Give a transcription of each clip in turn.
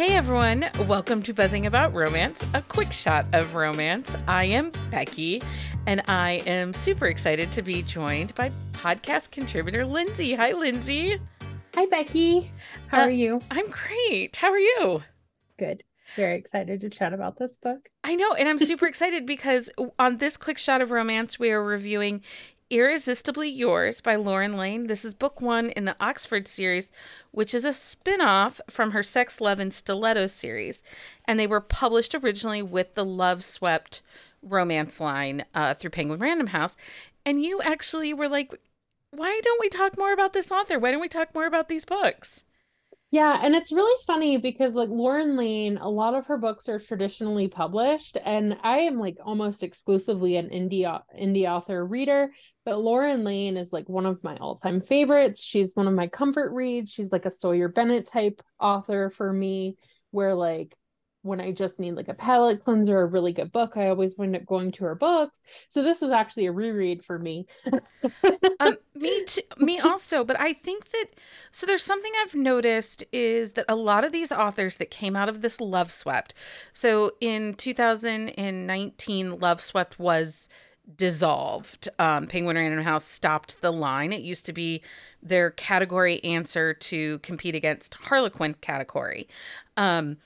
Hey everyone, welcome to Buzzing About Romance, a quick shot of romance. I am Becky, and I am super excited to be joined by podcast contributor Lindsay. Hi, Lindsay. Hi, Becky. How Uh, are you? I'm great. How are you? Good. Very excited to chat about this book. I know, and I'm super excited because on this quick shot of romance, we are reviewing Irresistibly Yours by Lauren Layne. This is book one in the Oxford series, which is a spin off from her Sex, Love, and Stiletto series. And they were published originally with the Love Swept romance line uh, through Penguin Random House. And you actually were like, why don't we talk more about this author? Why don't we talk more about these books? Yeah, and it's really funny because like Lauren Layne, a lot of her books are traditionally published, and I am like almost exclusively an indie indie author reader, but Lauren Layne is like one of my all-time favorites. She's one of my comfort reads. She's like a Sawyer Bennett type author for me, where like when I just need like a palate cleanser, a really good book, I always wind up going to her books. So this was actually a reread for me. um, me too, me also, but I think that so there's something I've noticed is that a lot of these authors that came out of this Love Swept. So in 2019, Love Swept was dissolved. Um, Penguin Random House stopped the line. It used to be their category answer to compete against Harlequin category. Um,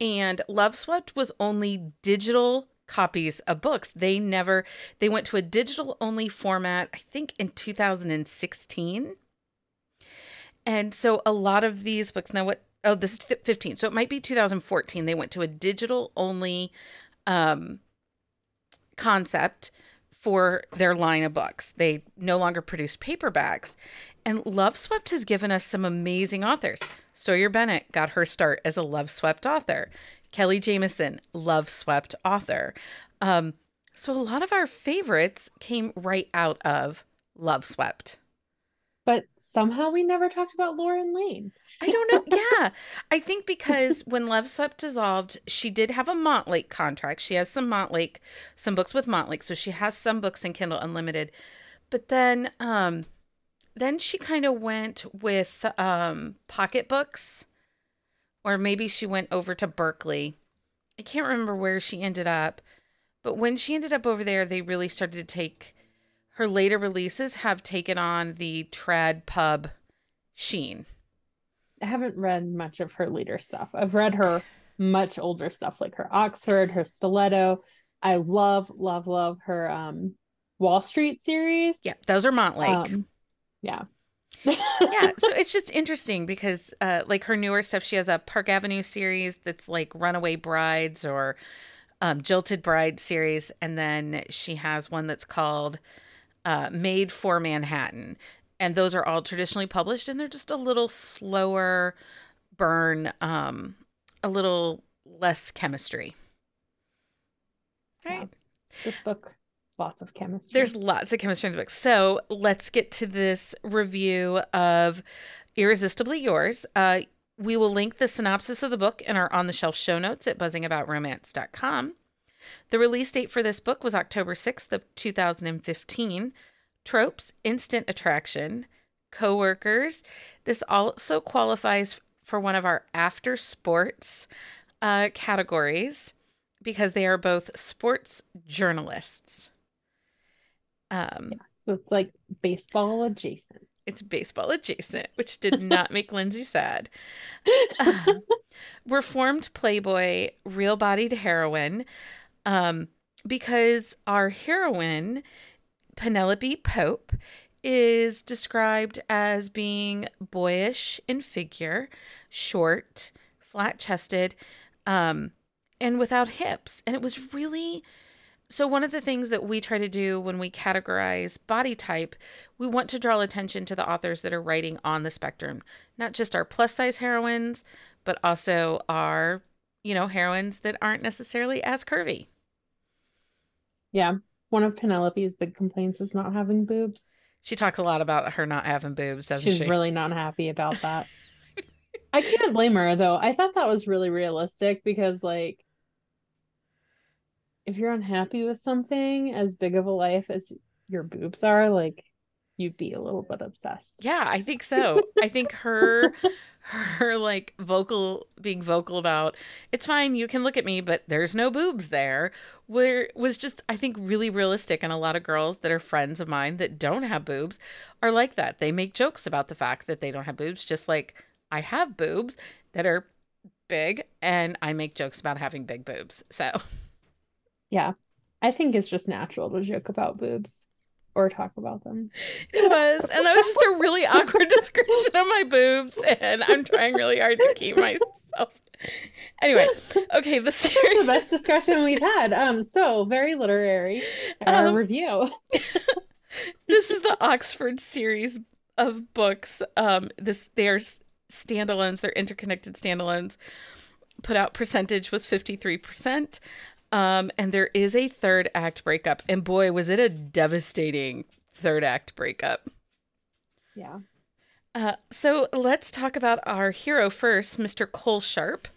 and Love Swept was only digital copies of books. They never they went to a digital only format I think in 2016. And so a lot of these books now what oh this is 15. So it might be 2014 they went to a digital only um concept for their line of books. They no longer produce paperbacks. And Love Swept has given us some amazing authors. Sawyer Bennett got her start as a Love Swept author. Kelly Jamieson, Love Swept author. Um, so a lot of our favorites came right out of Love Swept. But somehow we never talked about Lauren Layne. I don't know. Yeah. I think because when Love Swept dissolved, she did have a Montlake contract. She has some Montlake, some books with Montlake. So she has some books in Kindle Unlimited. But then um then she kind of went with um pocketbooks. Or maybe she went over to Berkley. I can't remember where she ended up. But when she ended up over there, they really started to take her later releases have taken on the trad pub sheen. I haven't read much of her later stuff. I've read her much older stuff like her Oxford, her Stiletto. I love, love, love her um Wall Street series. Yeah, those are Montlake. Um, yeah. yeah, so it's just interesting because uh like her newer stuff, she has a Park Avenue series that's like Runaway Brides or um Jilted Bride series, and then she has one that's called uh Made for Manhattan. And those are all traditionally published and they're just a little slower burn, um, a little less chemistry. Yeah. Right. This book, lots of chemistry. There's lots of chemistry in the book. So let's get to this review of Irresistibly Yours. Uh, we will link the synopsis of the book in our on the shelf show notes at buzzingaboutromance.com. The release date for this book was October 6th of 2015. Tropes, instant attraction, coworkers. This also qualifies for one of our after sports uh, categories because they are both sports journalists. Um, so it's like baseball adjacent. it's baseball adjacent, which did not make Lindsay sad. Um, reformed Playboy, real bodied heroine, um, because our heroine, Penelope Pope, is described as being boyish in figure, short, flat chested, um, and without hips. And it was really so, one of the things that we try to do when we categorize body type, we want to draw attention to the authors that are writing on the spectrum, not just our plus size heroines, but also our, you know, heroines that aren't necessarily as curvy. Yeah. One of Penelope's big complaints is not having boobs. She talks a lot about her not having boobs, doesn't She's she? really not happy about that. I can't blame her though. I thought that was really realistic because like if you're unhappy with something as big of a life as your boobs are, like you'd be a little bit obsessed. Yeah, I think so. I think her her like vocal being vocal about it's fine, you can look at me, but there's no boobs there, where was just I think really realistic and a lot of girls that are friends of mine that don't have boobs are like that. They make jokes about the fact that they don't have boobs just like I have boobs that are big and I make jokes about having big boobs. So Yeah. I think it's just natural to joke about boobs or talk about them. It was. And that was just a really awkward description of my boobs. And I'm trying really hard to keep myself. Anyway, okay, the series. the best discussion we've had. Um, so very literary uh, um, review. this is the Oxford series of books. Um, this they are standalones, they're interconnected standalones. Put out percentage was 53%. Um, and there is a third act breakup. And boy, was it a devastating third act breakup. Yeah. Uh, so let's talk about our hero first, Mr. Cole Sharp.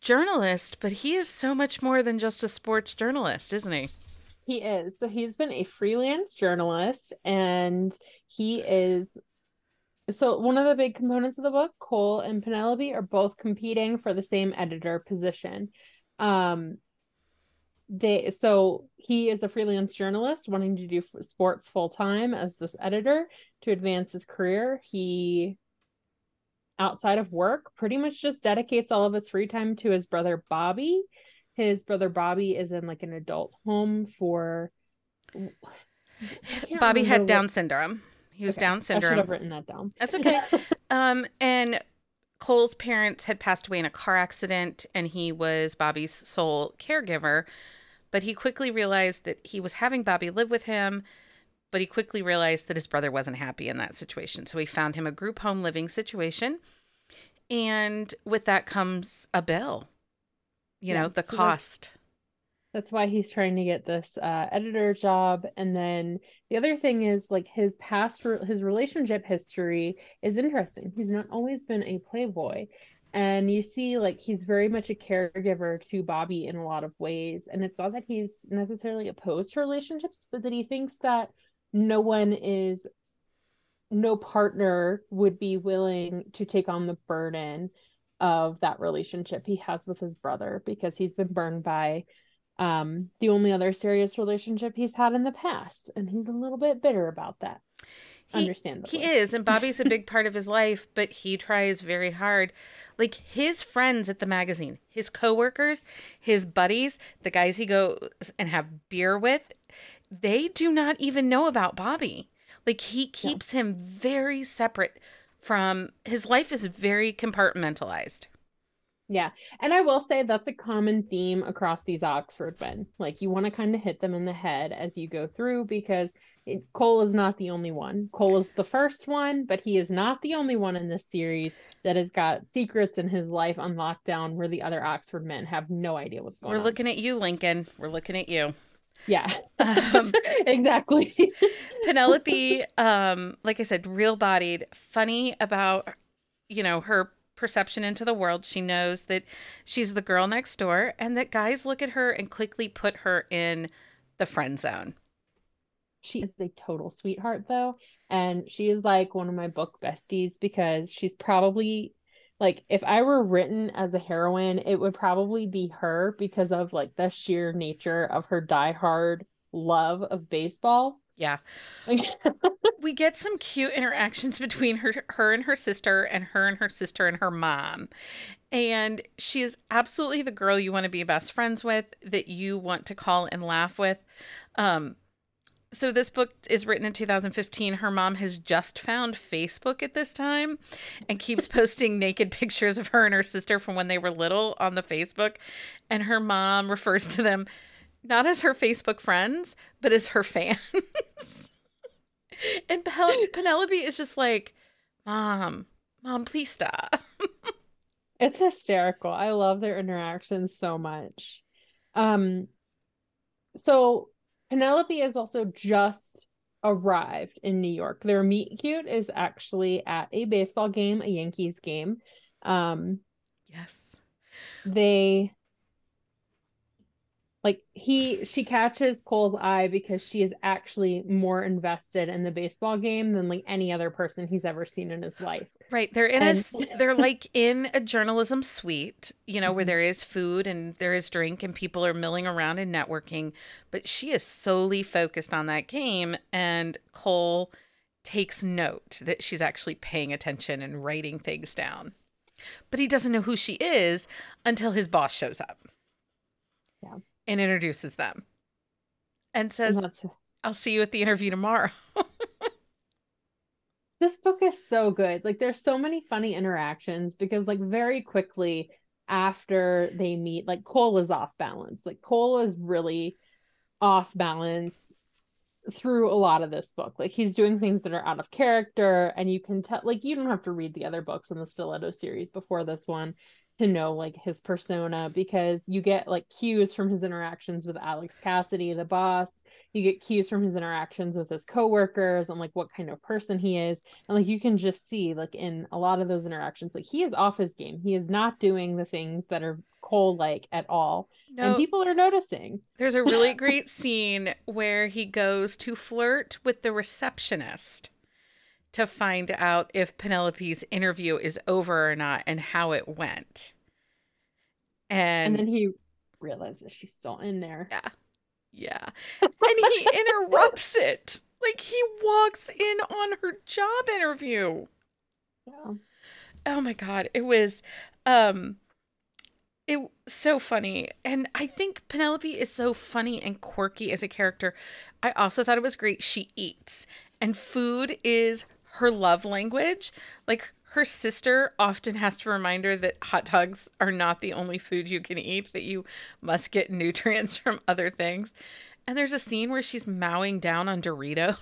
Journalist, but he is so much more than just a sports journalist, isn't he? He is. So he's been a freelance journalist and he is so one of the big components of the book, Cole and Penelope are both competing for the same editor position. Um they so he is a freelance journalist wanting to do sports full time as this editor to advance his career. He outside of work pretty much just dedicates all of his free time to his brother bobby. His brother bobby is in like an adult home for bobby had down syndrome. He was okay. down syndrome i should have written that down. That's okay. Um and Cole's parents had passed away in a car accident, and he was Bobby's sole caregiver. But he quickly realized that he was having Bobby live with him, but he quickly realized that his brother wasn't happy in that situation. So he found him a group home living situation. And with that comes a bill, you yeah, know, the so cost. That's why he's trying to get this uh, editor job. And then the other thing is like his past, re- his relationship history is interesting. He's not always been a playboy and you see like he's very much a caregiver to bobby in a lot of ways. And it's not that he's necessarily opposed to relationships but that he thinks that no one is no partner would be willing to take on the burden of that relationship he has with his brother because he's been burned by um the only other serious relationship he's had in the past. And he's a little bit bitter about that he, is, and Bobby's a big part of his life, but he tries very hard. Like his friends at the magazine, his coworkers, his buddies, the guys he goes and have beer with, they do not even know about Bobby. Like he keeps yeah. him very separate from his life is very compartmentalized. Yeah. And I will say that's a common theme across these Oxford men. Like you want to kind of hit them in the head as you go through because it, Cole is not the only one. Cole is the first one, but he is not the only one in this series that has got secrets in his life on lockdown where the other Oxford men have no idea what's going We're on. We're looking at you, Lincoln. We're looking at you. Yeah. Um, exactly. Penelope, um, like I said, real bodied, funny about, you know, her perception into the world. She knows that she's the girl next door and that guys look at her and quickly put her in the friend zone. She is a total sweetheart though, and she is like one of my book besties because she's probably like if I were written as a heroine, it would probably be her because of like the sheer nature of her diehard love of baseball. Yeah. we get some cute interactions between her her and her sister and her and her sister and her mom. And she is absolutely the girl you want to be best friends with, that you want to call and laugh with. Um so this book is written in 2015. Her mom has just found Facebook at this time and keeps posting naked pictures of her and her sister from when they were little on the Facebook. And her mom refers to them not as her Facebook friends, but as her fans. and Penelope is just like, Mom, Mom, please stop. it's hysterical. I love their interactions so much. Um, so Penelope has also just arrived in New York. Their meet cute is actually at a baseball game, a Yankees game. Um, yes. They like he she catches Cole's eye because she is actually more invested in the baseball game than like any other person he's ever seen in his life. Right. They're in and- a they're like in a journalism suite, you know, where mm-hmm. there is food and there is drink and people are milling around and networking, but she is solely focused on that game and Cole takes note that she's actually paying attention and writing things down. But he doesn't know who she is until his boss shows up. Yeah and introduces them and says, I'll see you at the interview tomorrow. this book is so good. Like, there's so many funny interactions because, like, very quickly after they meet, like, Cole is off balance. Like, Cole is really off balance through a lot of this book. Like he's doing things that are out of character, and you can tell. Like you don't have to read the other books in the Stiletto series before this one to know like his persona because you get like cues from his interactions with Alex Cassidy, the boss. You get cues from his interactions with his coworkers and like what kind of person he is. And like you can just see like in a lot of those interactions, like he is off his game. He is not doing the things that are Cole like at all. No, and people are noticing. There's a really great scene where he goes to flirt with the receptionist to find out if Penelope's interview is over or not and how it went. And, and then he realizes she's still in there. Yeah. Yeah. and he interrupts it. Like he walks in on her job interview. Yeah. Oh my god, it was um it so funny and i think penelope is so funny and quirky as a character i also thought it was great she eats and food is her love language. Like her sister often has to remind her that hot dogs are not the only food you can eat, that you must get nutrients from other things. And there's a scene where she's mowing down on Doritos.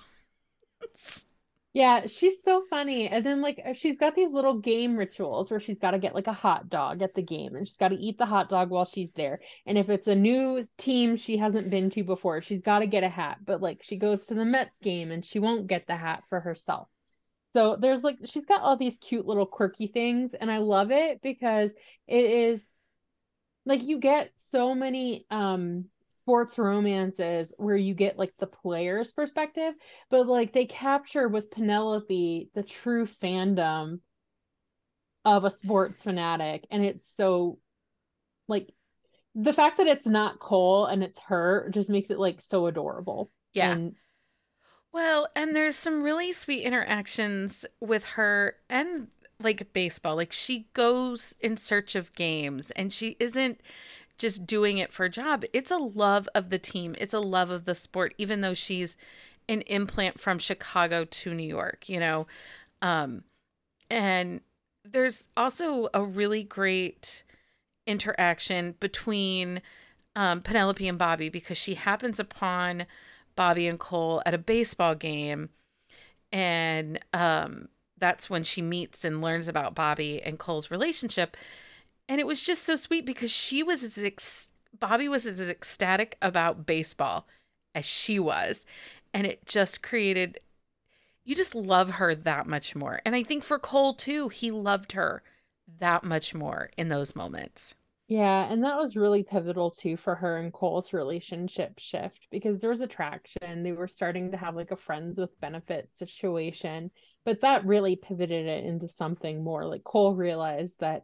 yeah, she's so funny. And then like she's got these little game rituals where she's got to get like a hot dog at the game and she's got to eat the hot dog while she's there. And if it's a new team she hasn't been to before, she's got to get a hat. But like she goes to the Mets game and she won't get the hat for herself. So there's like she's got all these cute little quirky things and I love it because it is like you get so many um sports romances where you get like the player's perspective, but like they capture with Penelope the true fandom of a sports fanatic and it's so like the fact that it's not Cole and it's her just makes it like so adorable. Yeah. And well, and there's some really sweet interactions with her and like baseball. Like she goes in search of games and she isn't just doing it for a job. It's a love of the team. It's a love of the sport even though she's an implant from Chicago to New York, you know. Um and there's also a really great interaction between um, Penelope and Bobby because she happens upon Bobby and Cole at a baseball game. And um, that's when she meets and learns about Bobby and Cole's relationship. And it was just so sweet because she was as ex- Bobby was as ecstatic about baseball as she was. And it just created, you just love her that much more. And I think for Cole too, he loved her that much more in those moments. Yeah, and that was really pivotal too for her and Cole's relationship shift because there was attraction. They were starting to have like a friends with benefits situation, but that really pivoted it into something more. Like Cole realized that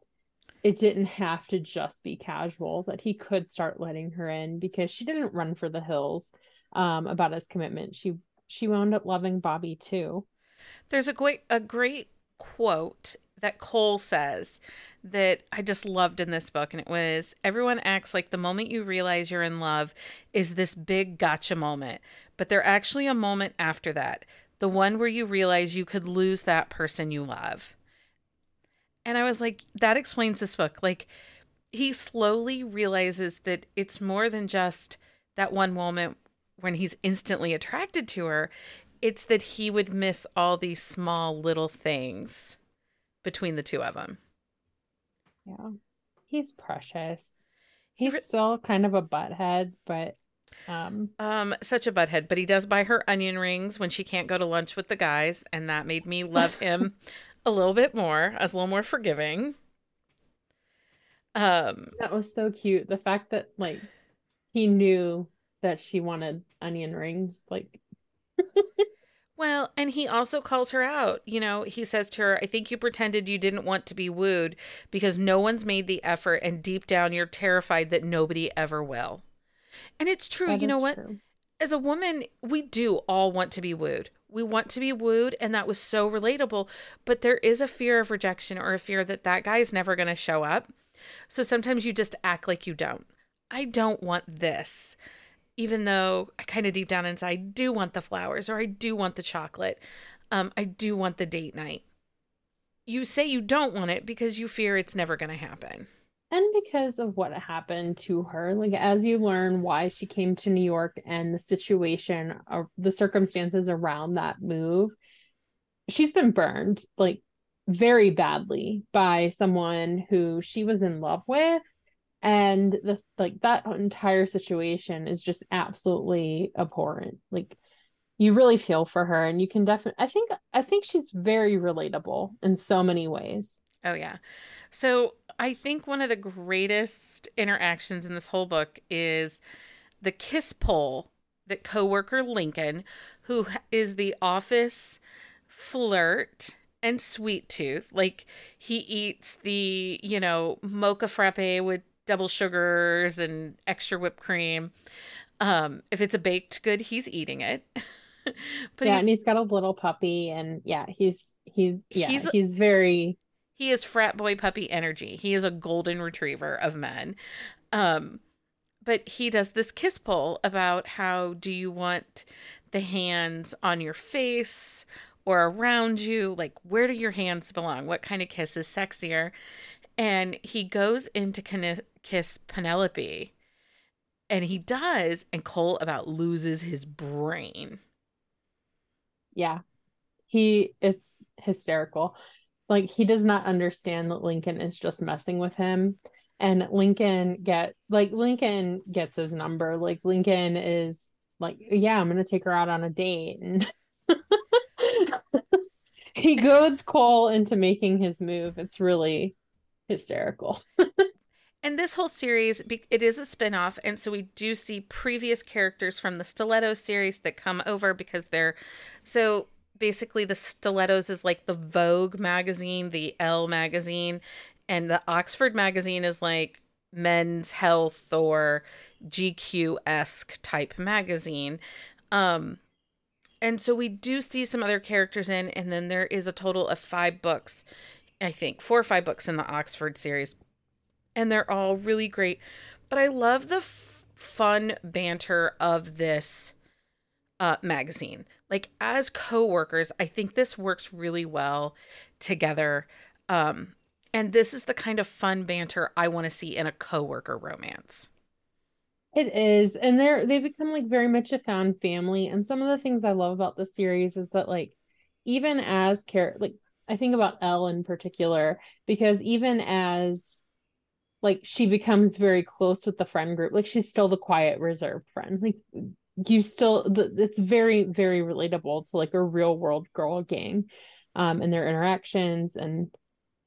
it didn't have to just be casual, that he could start letting her in because she didn't run for the hills um, about his commitment. She she wound up loving Bobby too. There's a great a great quote that Cole says that I just loved in this book. And it was everyone acts like the moment you realize you're in love is this big gotcha moment. But they're actually a moment after that, the one where you realize you could lose that person you love. And I was like, that explains this book. Like, he slowly realizes that it's more than just that one moment when he's instantly attracted to her. It's that he would miss all these small little things between the two of them. Yeah. He's precious. He's re- still kind of a butthead, but um um such a butthead, but he does buy her onion rings when she can't go to lunch with the guys, and that made me love him a little bit more. I was a little more forgiving. Um that was so cute. The fact that like he knew that she wanted onion rings. Like, well, and he also calls her out. You know, he says to her, I think you pretended you didn't want to be wooed because no one's made the effort, and deep down you're terrified that nobody ever will. And it's true. that you know what? true. As a woman, we do all want to be wooed. We want to be wooed, and that was so relatable. But there is a fear of rejection or a fear that that guy is never going to show up. So sometimes you just act like you don't. I don't want this even though I kind of deep down inside do want the flowers or I do want the chocolate. Um, I do want the date night. You say you don't want it because you fear it's never going to happen. And because of what happened to her, like as you learn why she came to New York and the situation or the circumstances around that move, she's been burned like very badly by someone who she was in love with and the like that entire situation is just absolutely abhorrent like you really feel for her and you can definitely i think i think she's very relatable in so many ways Oh, yeah. So I think one of the greatest interactions in this whole book is the kiss pole that coworker Lincoln, who is the office flirt and sweet tooth, like he eats the, you know, mocha frappe with double sugars and extra whipped cream. Um, if it's a baked good, he's eating it. but yeah, he's, and he's got a little puppy, and yeah, he's he's yeah he's, he's very he is frat boy puppy energy. He is a golden retriever of men. Um, but he does this kiss poll about how do you want the hands on your face or around you? Like, where do your hands belong? What kind of kiss is sexier? And he goes into kiss Penelope. And he does, and Cole about loses his brain. Yeah. He it's hysterical. Like he does not understand that Lincoln is just messing with him. And Lincoln get like Lincoln gets his number. Like Lincoln is like, yeah, I'm gonna take her out on a date. And he goads Cole into making his move. It's really hysterical. And this whole series, it is a spinoff, and so we do see previous characters from the Stiletto series that come over because they're so basically the Stilettos is like the Vogue magazine, the Elle magazine, and the Oxford magazine is like men's health or GQ esque type magazine. Um, and so we do see some other characters in, and then there is a total of five books, I think, four or five books in the Oxford series and they're all really great. But I love the f- fun banter of this uh, magazine. Like as co-workers, I think this works really well together. Um, and this is the kind of fun banter I want to see in a co-worker romance. It is, and they're they become like very much a found family. And some of the things I love about the series is that like even as care like I think about Elle in particular because even as like she becomes very close with the friend group. Like she's still the quiet reserved friend. Like you still the, it's very very relatable to like a real world girl gang um and their interactions and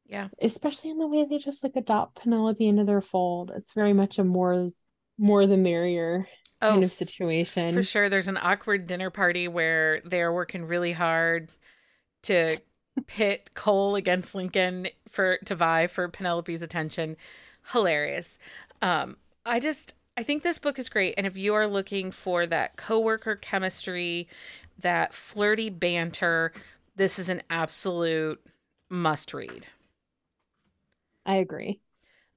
yeah. especially in the way they just like adopt penelope into their fold. It's very much a more more the merrier oh, kind of situation. for sure. There's an awkward dinner party where they're working really hard to pit cole against lincoln for to vie for penelope's attention hilarious. Um, I just I think this book is great, and if you are looking for that coworker chemistry, that flirty banter, this is an absolute must read. I agree.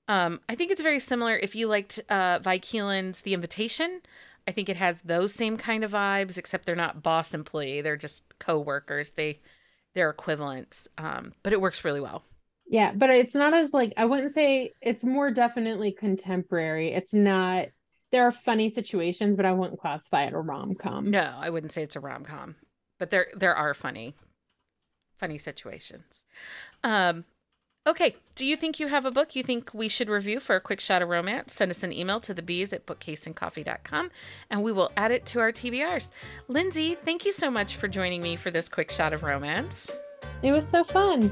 Um, I think it's very similar. If you liked uh, Vi Keeland's The Invitation, I think it has those same kind of vibes, except they're not boss employee; they're just co-workers. They they're equivalents, um, but it works really well. Yeah, but it's not as like I wouldn't say it's more definitely contemporary. It's not there are funny situations, but I wouldn't classify it a rom com. No, I wouldn't say it's a rom com. But there there are funny funny situations. Um okay. Do you think you have a book you think we should review for a quick shot of romance? Send us an email to the bees at bookcaseandcoffee.com and we will add it to our TBRs. Lindsay, thank you so much for joining me for this quick shot of romance. It was so fun.